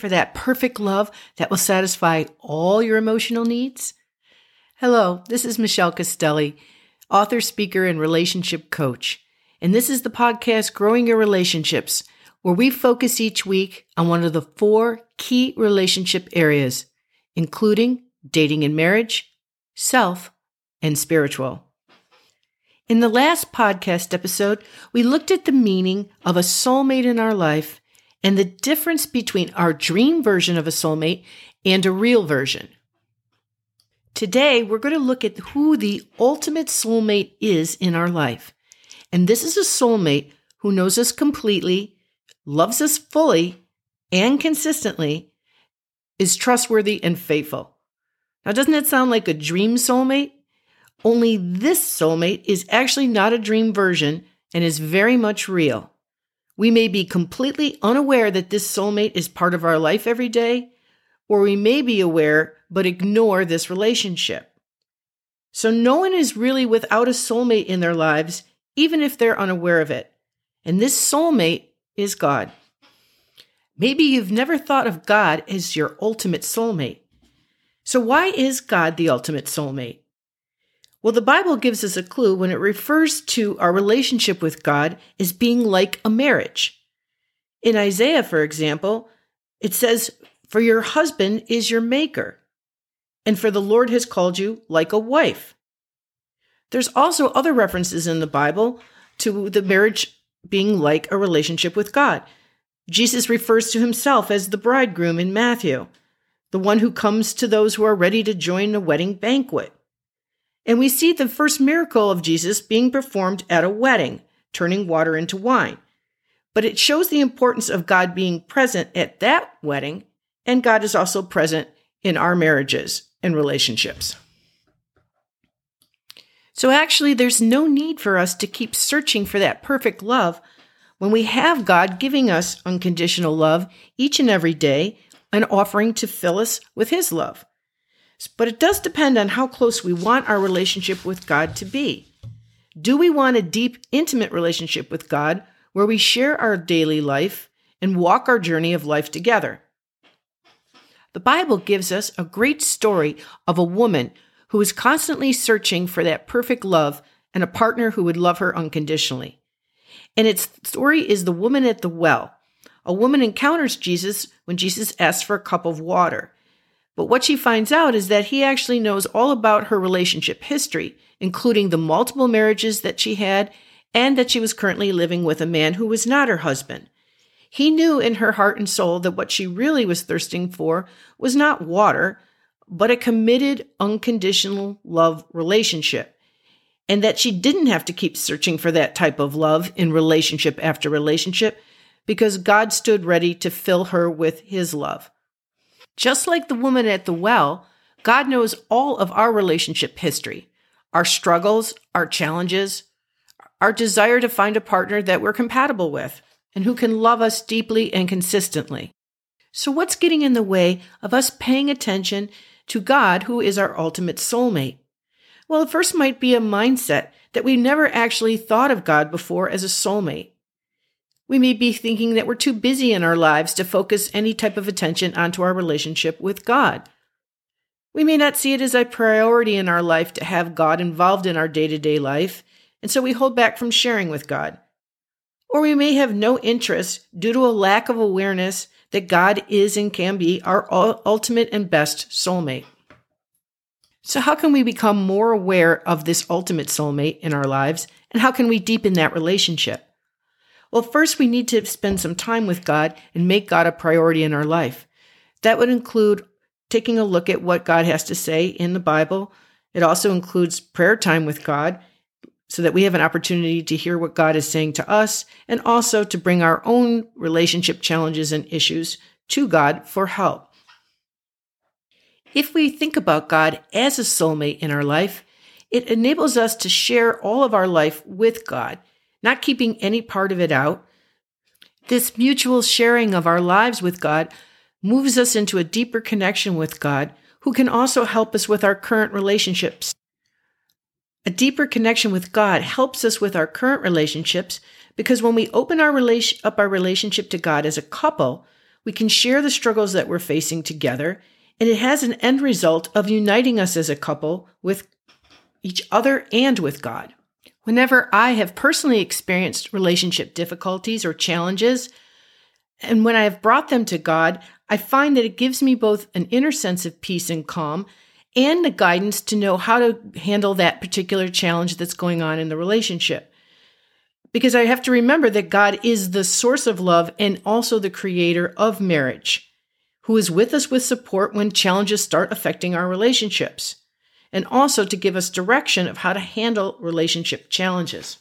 for that perfect love that will satisfy all your emotional needs? Hello, this is Michelle Castelli, author, speaker, and relationship coach. And this is the podcast Growing Your Relationships, where we focus each week on one of the four key relationship areas, including dating and marriage, self, and spiritual. In the last podcast episode, we looked at the meaning of a soulmate in our life and the difference between our dream version of a soulmate and a real version. Today, we're going to look at who the ultimate soulmate is in our life. And this is a soulmate who knows us completely, loves us fully and consistently, is trustworthy and faithful. Now, doesn't that sound like a dream soulmate? Only this soulmate is actually not a dream version and is very much real. We may be completely unaware that this soulmate is part of our life every day, or we may be aware but ignore this relationship. So, no one is really without a soulmate in their lives, even if they're unaware of it. And this soulmate is God. Maybe you've never thought of God as your ultimate soulmate. So, why is God the ultimate soulmate? Well, the Bible gives us a clue when it refers to our relationship with God as being like a marriage. In Isaiah, for example, it says, For your husband is your maker, and for the Lord has called you like a wife. There's also other references in the Bible to the marriage being like a relationship with God. Jesus refers to himself as the bridegroom in Matthew, the one who comes to those who are ready to join a wedding banquet. And we see the first miracle of Jesus being performed at a wedding, turning water into wine. But it shows the importance of God being present at that wedding, and God is also present in our marriages and relationships. So, actually, there's no need for us to keep searching for that perfect love when we have God giving us unconditional love each and every day and offering to fill us with His love. But it does depend on how close we want our relationship with God to be. Do we want a deep, intimate relationship with God where we share our daily life and walk our journey of life together? The Bible gives us a great story of a woman who is constantly searching for that perfect love and a partner who would love her unconditionally. And its story is the woman at the well. A woman encounters Jesus when Jesus asks for a cup of water. But what she finds out is that he actually knows all about her relationship history, including the multiple marriages that she had and that she was currently living with a man who was not her husband. He knew in her heart and soul that what she really was thirsting for was not water, but a committed, unconditional love relationship. And that she didn't have to keep searching for that type of love in relationship after relationship because God stood ready to fill her with his love. Just like the woman at the well, God knows all of our relationship history, our struggles, our challenges, our desire to find a partner that we're compatible with and who can love us deeply and consistently. So, what's getting in the way of us paying attention to God, who is our ultimate soulmate? Well, it first might be a mindset that we've never actually thought of God before as a soulmate. We may be thinking that we're too busy in our lives to focus any type of attention onto our relationship with God. We may not see it as a priority in our life to have God involved in our day to day life, and so we hold back from sharing with God. Or we may have no interest due to a lack of awareness that God is and can be our ultimate and best soulmate. So, how can we become more aware of this ultimate soulmate in our lives, and how can we deepen that relationship? Well, first, we need to spend some time with God and make God a priority in our life. That would include taking a look at what God has to say in the Bible. It also includes prayer time with God so that we have an opportunity to hear what God is saying to us and also to bring our own relationship challenges and issues to God for help. If we think about God as a soulmate in our life, it enables us to share all of our life with God not keeping any part of it out. This mutual sharing of our lives with God moves us into a deeper connection with God, who can also help us with our current relationships. A deeper connection with God helps us with our current relationships because when we open our up our relationship to God as a couple, We can share the struggles that we're facing together, and it has an end result of uniting us as a couple with each other and with God. Whenever I have personally experienced relationship difficulties or challenges, and when I have brought them to God, I find that it gives me both an inner sense of peace and calm and the guidance to know how to handle that particular challenge that's going on in the relationship. Because I have to remember that God is the source of love and also the creator of marriage, who is with us with support when challenges start affecting our relationships, and also to give us direction of how to handle relationship challenges.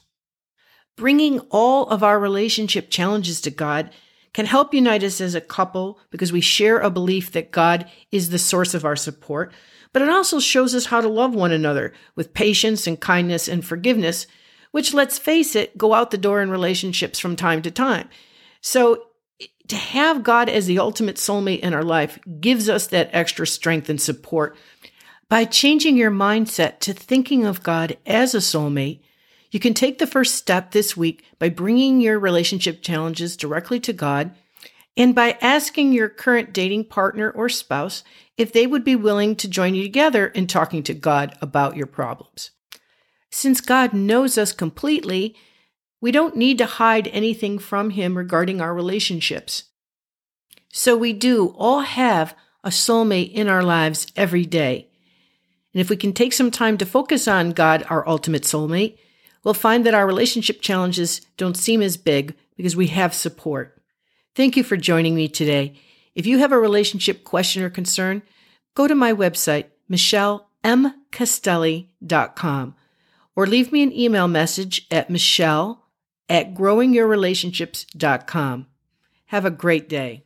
Bringing all of our relationship challenges to God can help unite us as a couple because we share a belief that God is the source of our support, but it also shows us how to love one another with patience and kindness and forgiveness, which, let's face it, go out the door in relationships from time to time. So, to have God as the ultimate soulmate in our life gives us that extra strength and support. By changing your mindset to thinking of God as a soulmate, you can take the first step this week by bringing your relationship challenges directly to God and by asking your current dating partner or spouse if they would be willing to join you together in talking to God about your problems. Since God knows us completely, we don't need to hide anything from Him regarding our relationships. So we do all have a soulmate in our lives every day. And if we can take some time to focus on God, our ultimate soulmate, we'll find that our relationship challenges don't seem as big because we have support. Thank you for joining me today. If you have a relationship question or concern, go to my website, michellemcastelli.com, or leave me an email message at michelle at growingyourrelationships.com. Have a great day.